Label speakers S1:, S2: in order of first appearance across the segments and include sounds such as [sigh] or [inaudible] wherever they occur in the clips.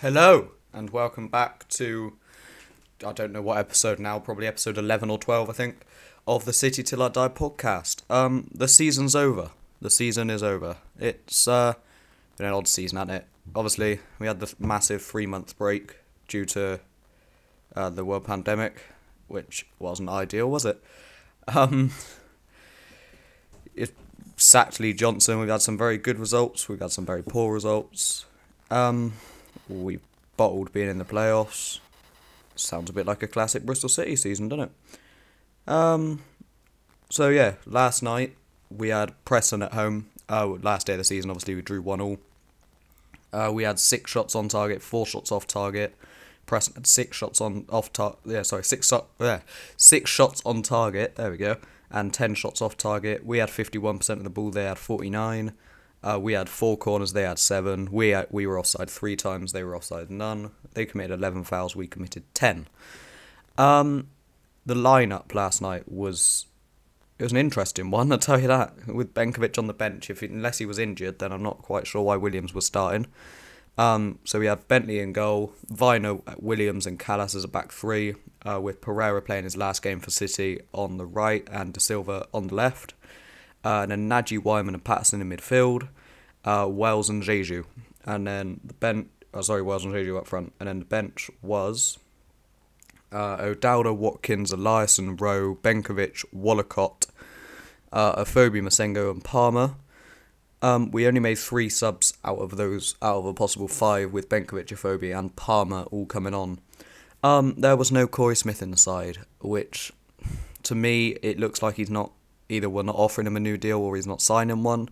S1: Hello, and welcome back to I don't know what episode now, probably episode 11 or 12, I think, of the City Till I Die podcast. Um, the season's over. The season is over. It's uh, been an odd season, hasn't it? Obviously, we had the massive three month break due to uh, the world pandemic, which wasn't ideal, was it? Um, it sacked Lee Johnson. We've had some very good results. We've had some very poor results. Um, we bottled being in the playoffs. Sounds a bit like a classic Bristol City season, doesn't it? Um, so yeah, last night we had Preston at home. Uh, last day of the season, obviously we drew one all. Uh, we had six shots on target, four shots off target. Preston had six shots on off target. Yeah, sorry, six shot. Yeah, six shots on target. There we go, and ten shots off target. We had fifty-one percent of the ball. They had forty-nine. Uh, we had four corners. They had seven. We had, we were offside three times. They were offside none. They committed eleven fouls. We committed ten. Um, the lineup last night was it was an interesting one. [laughs] I'll tell you that. With Benkovic on the bench, if unless he was injured, then I'm not quite sure why Williams was starting. Um, so we had Bentley in goal, Vino, Williams, and Kalas as a back three, uh, with Pereira playing his last game for City on the right and Dasilva on the left. Uh, and then Nagy, Weimann, and Patterson in midfield, uh, Wells and Diédhiou. And then the bench, oh, sorry, Wells and Diédhiou up front. And then the bench was uh, O'Dowda, Watkins, Eliasson, Rowe, Benkovic, Wollacott, uh, Afobe, Massengo, and Palmer. Um, we only made three subs out of those, out of a possible five, with Benkovic, Afobe, and Palmer all coming on. Um, there was no Korey Smith in the side, which to me it looks like he's not either we're not offering him a new deal or he's not signing one,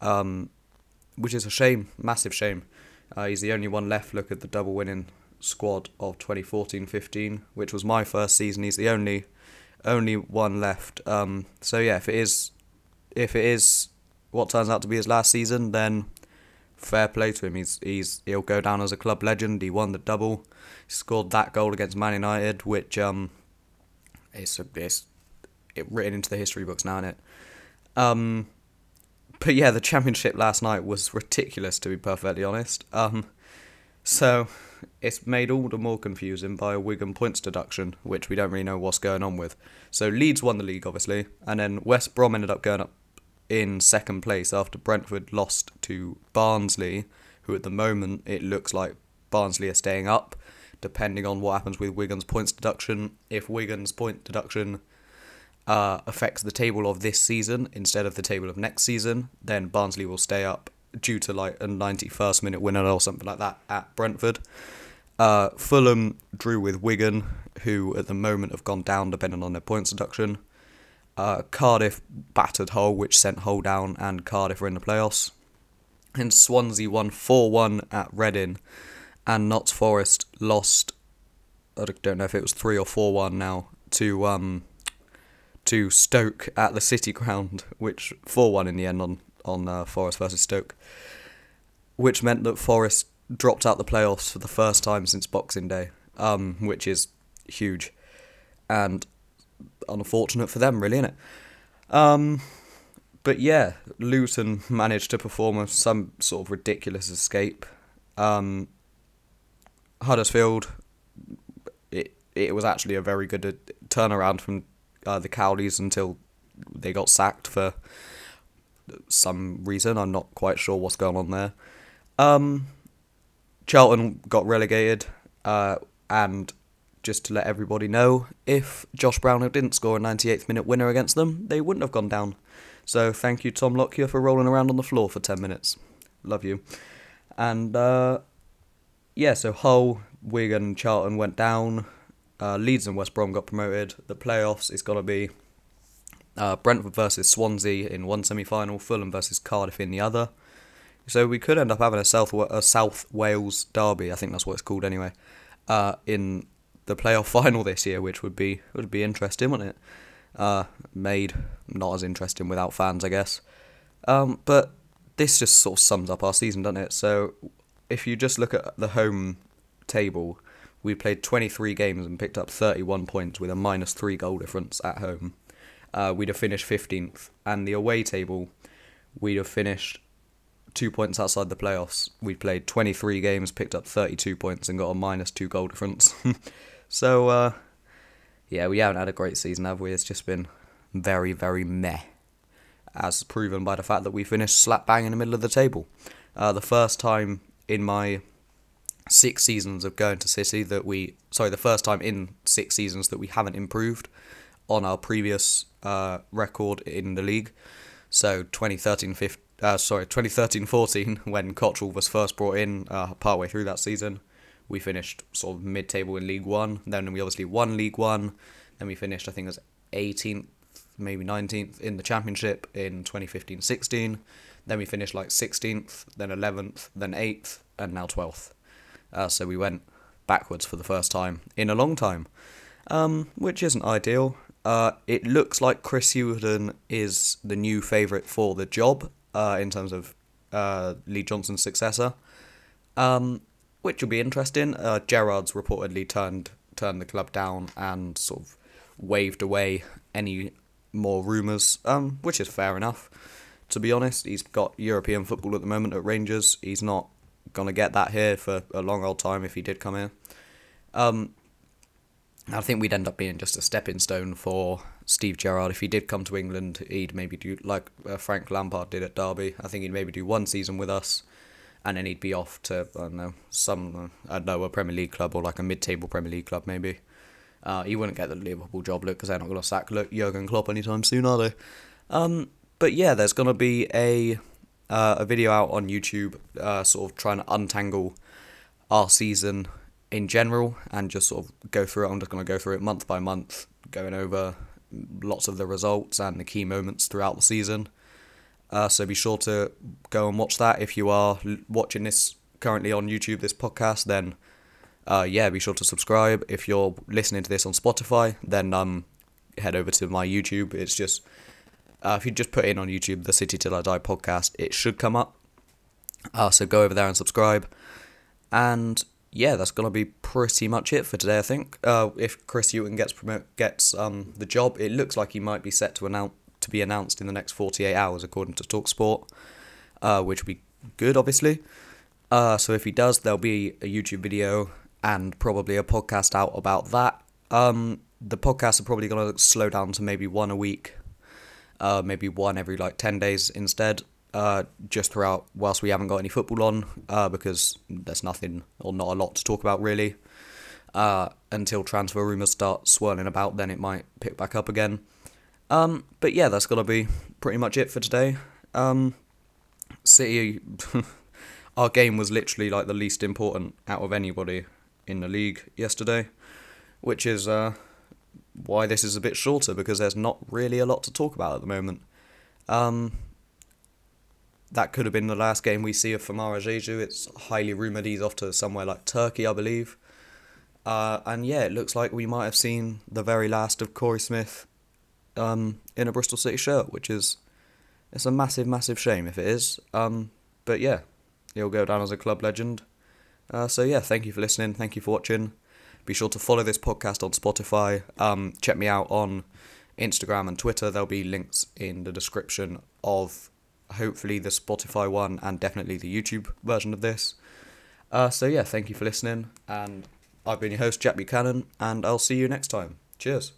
S1: um, which is a shame, massive shame. Uh, he's the only one left. Look at the double winning squad of 2014-15, which was my first season. He's the only only one left. Um, so yeah, if it is if it is what turns out to be his last season, then fair play to him. He's he's he'll go down as a club legend. He won the double. He scored that goal against Man United, which um, it's it's it written into the history books now, isn't it? Um, but yeah, the championship last night was ridiculous, to be perfectly honest. Um, so it's made all the more confusing by a Wigan points deduction, which we don't really know what's going on with. So Leeds won the league, obviously, and then West Brom ended up going up in second place after Brentford lost to Barnsley, who at the moment it looks like Barnsley are staying up, depending on what happens with Wigan's points deduction. If Wigan's point deduction uh, affects the table of this season instead of the table of next season, then Barnsley will stay up due to like a 91st minute winner or something like that at Brentford. Uh, Fulham drew with Wigan, who at the moment have gone down depending on their points deduction. Uh, Cardiff battered Hull, which sent Hull down, and Cardiff are in the playoffs. And Swansea won 4 1 at Reading, and Notts Forest lost, I don't know if it was 3 or 4 1 now, to um, to Stoke at the City Ground, which 4 1 in the end on, on uh, Forest versus Stoke, which meant that Forest dropped out the playoffs for the first time since Boxing Day, um, which is huge and unfortunate for them, really, isn't it? Um, but yeah, Luton managed to perform some sort of ridiculous escape. Um, Huddersfield, it it was actually a very good uh, turnaround from uh, the Cowleys until they got sacked for some reason. I'm not quite sure what's going on there. Um, Charlton got relegated, uh, and just to let everybody know, if Josh Brownhill didn't score a 98th minute winner against them, they wouldn't have gone down. So thank you, Tom Lockyer, for rolling around on the floor for 10 minutes. Love you. And uh, yeah, so Hull, Wigan, Charlton went down. Uh, Leeds and West Brom got promoted. The playoffs is going to be uh, Brentford versus Swansea in one semi final, Fulham versus Cardiff in the other. So we could end up having a South a South Wales derby. I think that's what it's called anyway. Uh, in the playoff [laughs] final this year, which would be would be interesting, wouldn't it? Uh, made not as interesting without fans, I guess. Um, but this just sort of sums up our season, doesn't it? So if you just look at the home table, we played 23 games and picked up 31 points with a minus three goal difference at home. Uh, we'd have finished 15th, and the away table, we'd have finished two points outside the playoffs. We played 23 games, picked up 32 points, and got a minus two goal difference. [laughs] so, uh, yeah, we haven't had a great season, have we? It's just been very, very meh, as proven by the fact that we finished slap bang in the middle of the table. Uh, the first time in my six seasons of going to City that we, sorry, the first time in six seasons that we haven't improved on our previous uh, record in the league. So 2013 15, uh, sorry, 2013-14 [laughs] when Cotterill was first brought in uh, partway through that season, we finished sort of mid-table in League One. Then we obviously won League One. Then we finished, I think as 18th, maybe 19th in the Championship in 2015-16. Then we finished like 16th, then 11th, then 8th, and now 12th. Uh, so we went backwards for the first time in a long time, um, which isn't ideal. Uh, it looks like Chris Hughton is the new favourite for the job uh, in terms of uh, Lee Johnson's successor, um, which will be interesting. Uh, Gerrard's reportedly turned turned the club down and sort of waved away any more rumours, um, which is fair enough. To be honest, he's got European football at the moment at Rangers. He's not gonna get that here for a long old time if he did come here. Um, I think we'd end up being just a stepping stone for Steve Gerrard. If he did come to England, he'd maybe do like uh, Frank Lampard did at Derby. I think he'd maybe do one season with us, and then he'd be off to I don't know some uh, I don't know a Premier League club or like a mid-table Premier League club maybe. Uh, he wouldn't get the Liverpool job look because they're not going to sack look Jurgen Klopp anytime soon, are they? Um, but yeah, there's going to be a uh, a video out on YouTube, uh, sort of trying to untangle our season in general and just sort of go through it. I'm just going to go through it month by month, going over lots of the results and the key moments throughout the season. Uh, so be sure to go and watch that. If you are watching this currently on YouTube, this podcast, then uh, yeah, be sure to subscribe. If you're listening to this on Spotify, then um, head over to my YouTube. It's just uh, if you just put in on YouTube the City Till I Die podcast, it should come up. Uh, so go over there and subscribe. And yeah, that's gonna be pretty much it for today. I think. Uh, if Chris Hughton gets promote gets um the job, it looks like he might be set to announce to be announced in the next forty eight hours, according to Talksport, uh, which will be good, obviously. Uh, so if he does, there'll be a YouTube video and probably a podcast out about that. Um, the podcasts are probably gonna slow down to maybe one a week, uh, maybe one every like ten days instead uh, just throughout whilst we haven't got any football on uh, because there's nothing or not a lot to talk about really. Uh, until transfer rumours start swirling about, then it might pick back up again. Um, but yeah, that's gonna be pretty much it for today. Um, City, [laughs] our game was literally like the least important out of anybody in the league yesterday, which is uh, why this is a bit shorter because there's not really a lot to talk about at the moment. Um, that could have been the last game we see of Famara Diédhiou. It's highly rumoured he's off to somewhere like Turkey, I believe. Uh, and yeah, it looks like we might have seen the very last of Korey Smith um, in a Bristol City shirt, which is it's a massive, massive shame if it is. Um, but yeah, he'll go down as a club legend. Uh, so yeah, thank you for listening. Thank you for watching. Be sure to follow this podcast on Spotify. Um, check me out on Instagram and Twitter. There'll be links in the description of hopefully the Spotify one and definitely the YouTube version of this. Uh, so yeah, thank you for listening, and I've been your host Jack Buchanan, and I'll see you next time. Cheers.